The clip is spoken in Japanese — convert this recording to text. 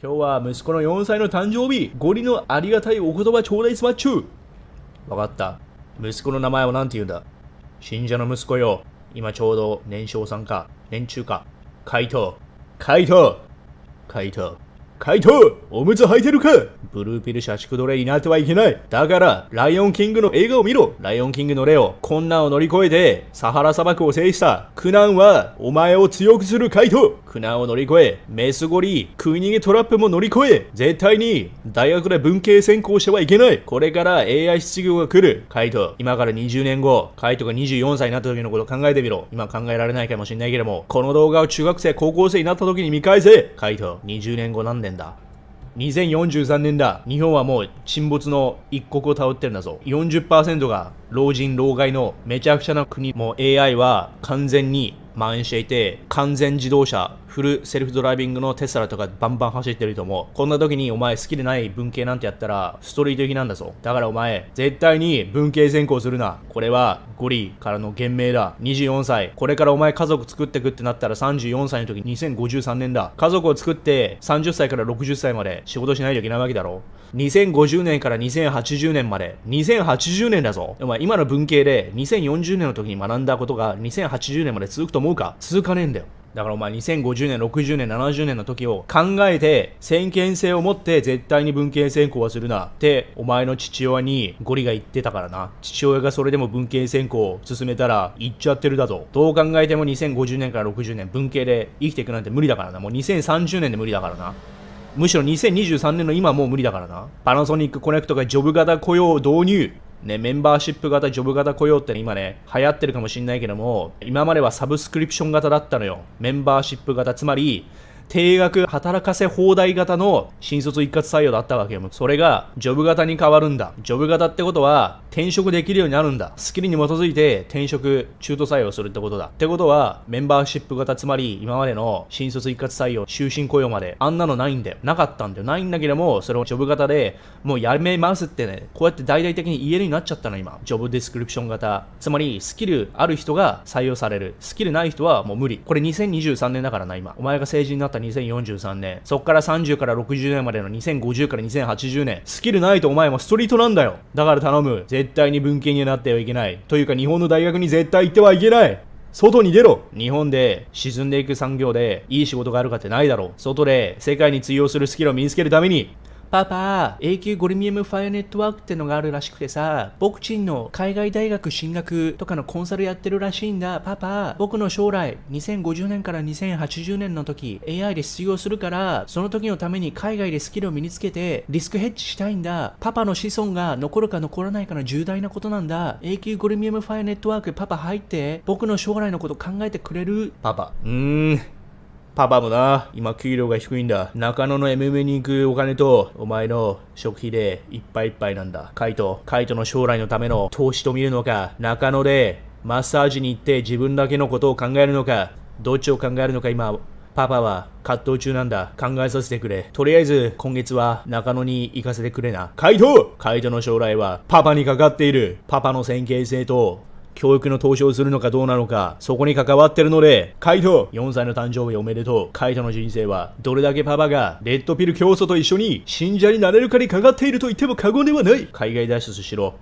今日は息子の4歳の誕生日、ゴリのありがたいお言葉ちょうだいスマッチュわかった。息子の名前は何て言うんだ？信者の息子よ。今ちょうど年少さんか、年中か。回答回答回答カイト。おむつ履いてるか？ブルーピル社畜奴隷になってはいけない。だから、ライオンキングの映画を見ろ。ライオンキングのレオ。困難を乗り越えて、サハラ砂漠を制した。苦難は、お前を強くするカイト。苦難を乗り越え、メスゴリ、食い逃げトラップも乗り越え、絶対に、大学で文系専攻してはいけない。これから AI 失業が来る。カイト、今から20年後、カイトが24歳になった時のこと考えてみろ。今考えられないかもしれないけども、この動画を中学生、高校生になった時に見返せ。カイト、20年後何年だ2043年だ。日本はもう沈没の一国を倒ってるんだぞ。40%が老人老害のめちゃくちゃな国。も AI は完全に蔓延していて、完全自動車、フルセルフドライビングのテスラとかバンバン走ってると思う。こんな時にお前好きでない文系なんてやったらストリート行きなんだぞ。だからお前、絶対に文系専攻するな。これはゴリからの言命だ。24歳。これからお前家族作ってくってなったら34歳の時2053年だ。家族を作って30歳から60歳まで仕事しないといけないわけだろ。2050年から2080年まで。2080年だぞ。お前今の文系で2040年の時に学んだことが2080年まで続くと思うか？続かねえんだよ。だからお前2050年、60年、70年の時を考えて先見性を持って絶対に文系専攻はするなってお前の父親にゴリが言ってたからな。父親がそれでも文系専攻を進めたら言っちゃってるだぞ。どう考えても2050年から60年文系で生きていくなんて無理だからな。もう2030年で無理だからな。むしろ2023年の今はもう無理だからな。パナソニックコネクトがジョブ型雇用を導入。ね、メンバーシップ型、ジョブ型雇用って、今ね、流行ってるかもしれないけども、今まではサブスクリプション型だったのよ。メンバーシップ型、つまり、定額働かせ放題型の新卒一括採用だったわけよ。それがジョブ型に変わるんだ。ジョブ型ってことは転職できるようになるんだ。スキルに基づいて転職、中途採用するってことだ。ってことはメンバーシップ型、つまり今までの新卒一括採用、終身雇用まであんなのないんだよ。なかったんだよ。ないんだけども、それをジョブ型でもうやめますってね、こうやって大々的に言えるようになっちゃったの今。ジョブディスクリプション型。つまりスキルある人が採用される。スキルない人はもう無理。これ2023年だからな今。お前が成人になった2043年。そっから30から60年までの2050から2080年。スキルないとお前もストリートなんだよ。だから頼む。絶対に文献にはなってはいけない。というか日本の大学に絶対行ってはいけない。外に出ろ日本で沈んでいく産業でいい仕事があるかってないだろう。外で世界に通用するスキルを身につけるためにパパ、永久ゴリミウムファイアネットワークってのがあるらしくてさ、僕ちんの海外大学進学とかのコンサルやってるらしいんだ。パパ、僕の将来、2050年から2080年の時、AI で失業するから、その時のために海外でスキルを身につけて、リスクヘッジしたいんだ。パパの子孫が残るか残らないかの重大なことなんだ。永久ゴリミウムファイアネットワーク、パパ入って、僕の将来のこと考えてくれる？パパ。うーん。パパもな、今給料が低いんだ。中野の MMA に行くお金と、お前の食費でいっぱいいっぱいなんだ。カイト、カイトの将来のための投資と見るのか、中野でマッサージに行って自分だけのことを考えるのか、どっちを考えるのか今、パパは葛藤中なんだ。考えさせてくれ。とりあえず、今月は中野に行かせてくれな。カイトカイトの将来はパパにかかっている。パパの先見性と教育の投資をするのかどうなのか、そこに関わってるので、カイト !4 歳の誕生日おめでとう。カイトの人生は、どれだけパパが、レッドピル教祖と一緒に、信者になれるかにかかっていると言っても過言ではない。海外脱出しろ。